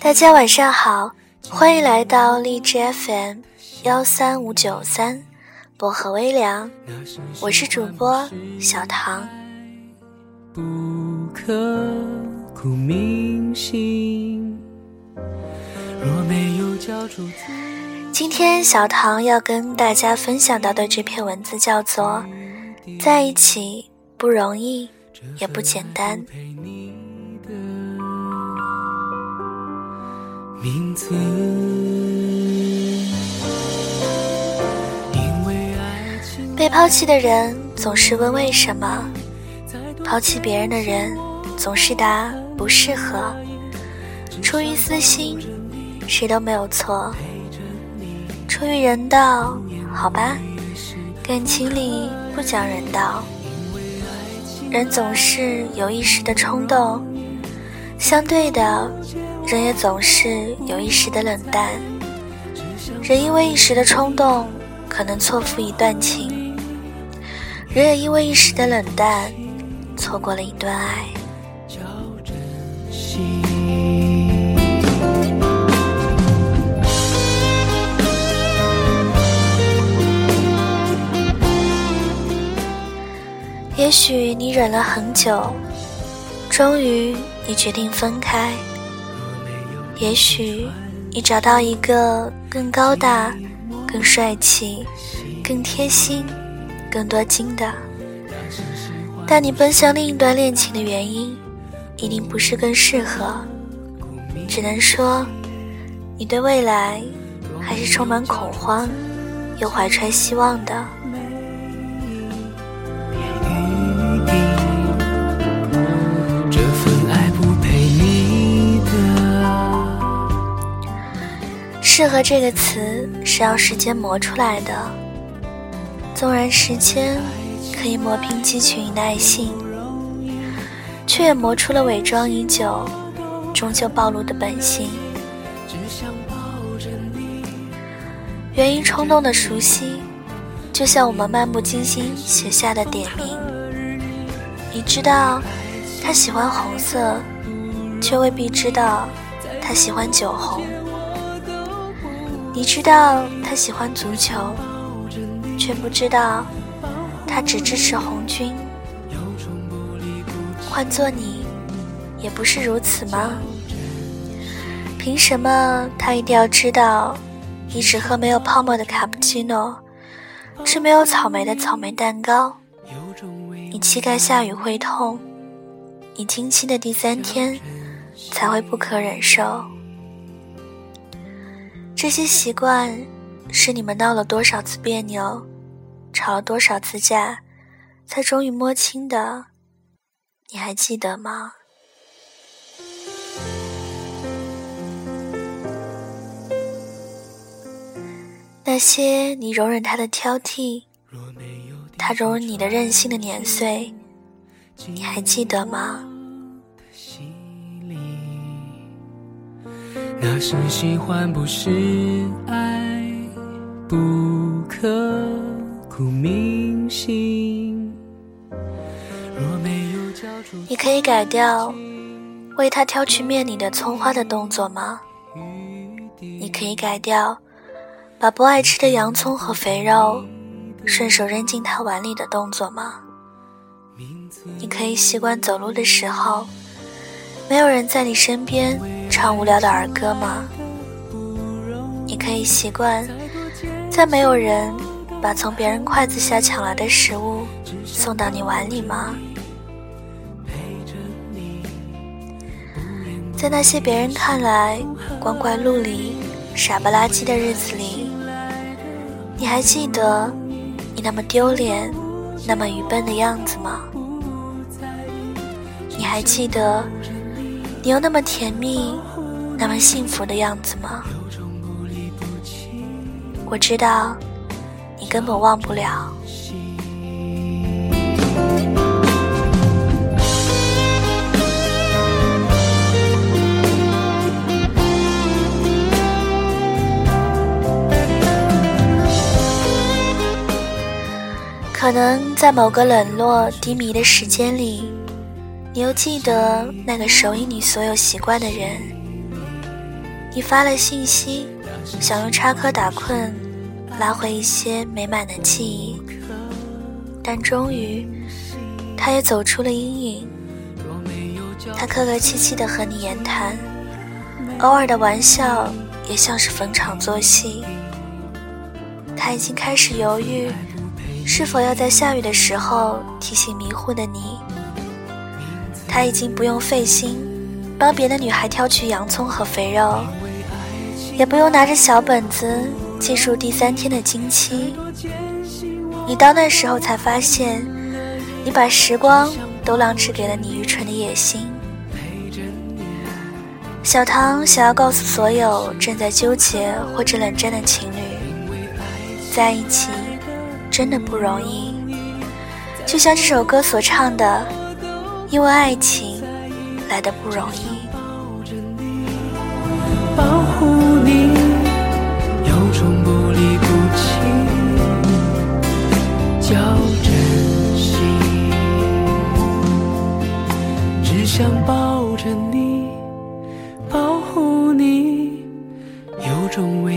大家晚上好，欢迎来到荔枝 FM 幺三五九三薄荷微凉，我是主播小唐。不刻骨铭心，若没有交出今天小唐要跟大家分享到的这篇文字叫做《在一起不容易，也不简单》。名字。被抛弃的人总是问为什么，抛弃别人的人总是答不适合。出于私心，谁都没有错；出于人道，好吧，感情里不讲人道。人总是有一时的冲动，相对的。人也总是有一时的冷淡，人因为一时的冲动，可能错付一段情；人也因为一时的冷淡，错过了一段爱。也许你忍了很久，终于你决定分开。也许你找到一个更高大、更帅气、更贴心、更多金的，但你奔向另一段恋情的原因，一定不是更适合。只能说，你对未来还是充满恐慌，又怀揣希望的。适合这个词是要时间磨出来的。纵然时间可以磨平激情与耐性，却也磨出了伪装已久、终究暴露的本性。源于冲动的熟悉，就像我们漫不经心写下的点名。你知道他喜欢红色，却未必知道他喜欢酒红。你知道他喜欢足球，却不知道他只支持红军。换做你，也不是如此吗？凭什么他一定要知道你只喝没有泡沫的卡布奇诺，吃没有草莓的草莓蛋糕？你膝盖下雨会痛，你经期的第三天才会不可忍受。这些习惯是你们闹了多少次别扭，吵了多少次架，才终于摸清的，你还记得吗？那些你容忍他的挑剔，他容忍你的任性的年岁，你还记得吗？那是喜欢，不是爱，不刻骨铭心。若没有交出你可以改掉为他挑去面里的葱花的动作吗？你可以改掉把不爱吃的洋葱和肥肉顺手扔进他碗里的动作吗？你可以习惯走路的时候没有人在你身边。唱无聊的儿歌吗？你可以习惯在没有人把从别人筷子下抢来的食物送到你碗里吗？在那些别人看来光怪陆离、傻不拉几的日子里，你还记得你那么丢脸、那么愚笨的样子吗？你还记得？你有那么甜蜜，那么幸福的样子吗？我知道，你根本忘不了。可能在某个冷落低迷的时间里。你又记得那个守以你所有习惯的人？你发了信息，想用插科打诨拉回一些美满的记忆，但终于，他也走出了阴影。他客客气气的和你言谈，偶尔的玩笑也像是逢场作戏。他已经开始犹豫，是否要在下雨的时候提醒迷糊的你。他已经不用费心帮别的女孩挑取洋葱和肥肉，也不用拿着小本子记述第三天的经期。你到那时候才发现，你把时光都浪掷给了你愚蠢的野心。小唐想要告诉所有正在纠结或者冷战的情侣，在一起真的不容易，就像这首歌所唱的。因为爱情来的不容易，保护你，有种不离不弃，叫珍惜。只想抱着你，保护你，有种。